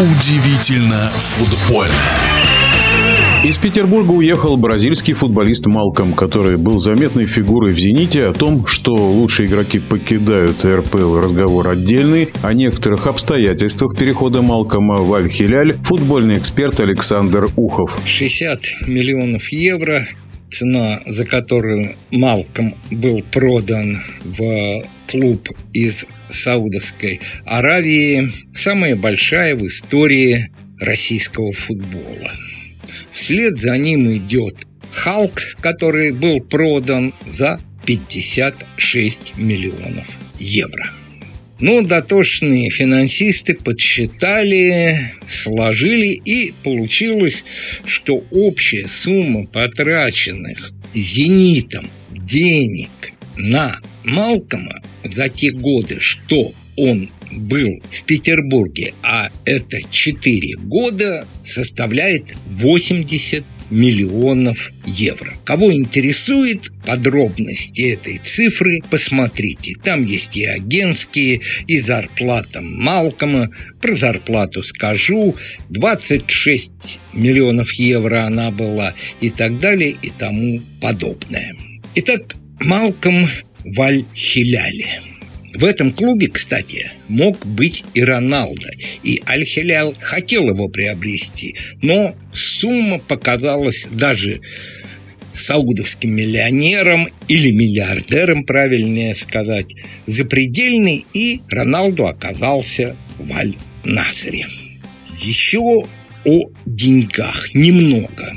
Удивительно футбольно. Из Петербурга уехал бразильский футболист Малком, который был заметной фигурой в «Зените». О том, что лучшие игроки покидают РПЛ, разговор отдельный. О некоторых обстоятельствах перехода Малкома в Аль-Хиляль футбольный эксперт Александр Ухов. 60 миллионов евро цена, за которую Малком был продан в клуб из Саудовской Аравии, самая большая в истории российского футбола. Вслед за ним идет Халк, который был продан за 56 миллионов евро. Ну, дотошные финансисты подсчитали, сложили, и получилось, что общая сумма потраченных «Зенитом» денег на Малкома за те годы, что он был в Петербурге, а это 4 года, составляет 80 миллионов евро. Кого интересует подробности этой цифры, посмотрите. Там есть и агентские, и зарплата Малкома. Про зарплату скажу. 26 миллионов евро она была и так далее и тому подобное. Итак, Малком в Аль-Хиляле. В этом клубе, кстати, мог быть и Роналдо, и Аль-Хилял хотел его приобрести, но сумма показалась даже саудовским миллионером или миллиардером, правильнее сказать, запредельной, и Роналду оказался в Аль-Насре. Еще о деньгах немного.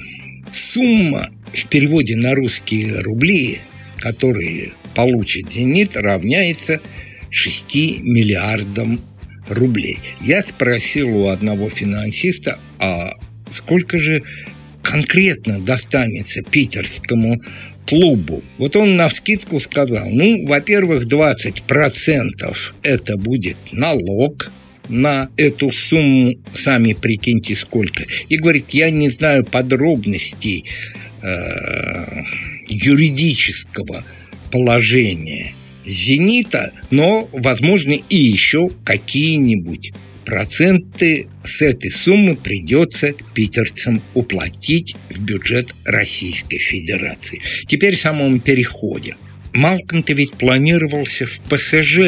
Сумма в переводе на русские рубли, которые получит «Зенит», равняется 6 миллиардам рублей. Я спросил у одного финансиста, а сколько же конкретно достанется питерскому клубу. Вот он на вскидку сказал, ну, во-первых, 20% это будет налог, на эту сумму, сами прикиньте сколько. И говорит, я не знаю подробностей э, юридического положения «Зенита», но, возможно, и еще какие-нибудь проценты с этой суммы придется питерцам уплатить в бюджет Российской Федерации. Теперь в самом переходе. Малком-то ведь планировался в ПСЖ,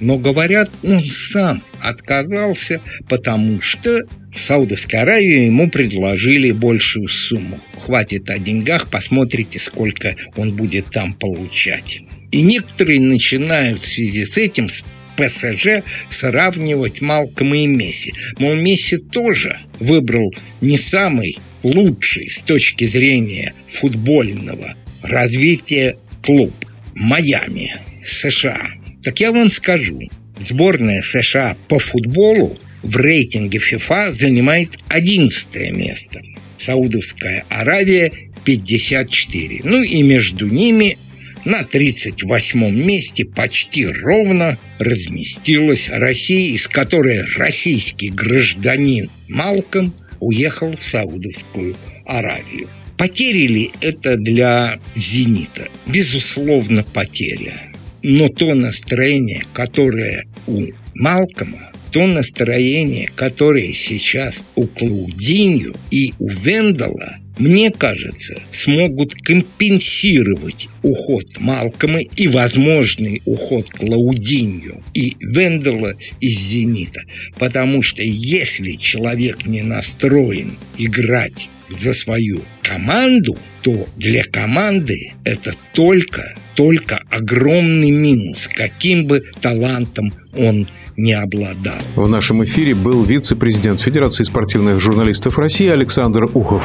но, говорят, он сам отказался, потому что в Саудовской Аравии ему предложили большую сумму. Хватит о деньгах, посмотрите, сколько он будет там получать. И некоторые начинают в связи с этим с ПСЖ сравнивать Малкома и Месси. Мол, Месси тоже выбрал не самый лучший с точки зрения футбольного развития клуб Майами, США. Так я вам скажу, сборная США по футболу в рейтинге FIFA занимает 11 место. Саудовская Аравия 54. Ну и между ними на 38-м месте почти ровно разместилась Россия, из которой российский гражданин Малком уехал в Саудовскую Аравию. Потери ли это для «Зенита»? Безусловно, потеря. Но то настроение, которое у Малкома, то настроение, которое сейчас у Клаудинью и у Вендала, мне кажется, смогут компенсировать уход Малкома и возможный уход Клаудинью и Вендела из «Зенита». Потому что если человек не настроен играть за свою команду, то для команды это только, только огромный минус, каким бы талантом он не обладал. В нашем эфире был вице-президент Федерации спортивных журналистов России Александр Ухов.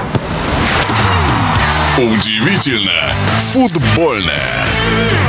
Удивительно футбольное.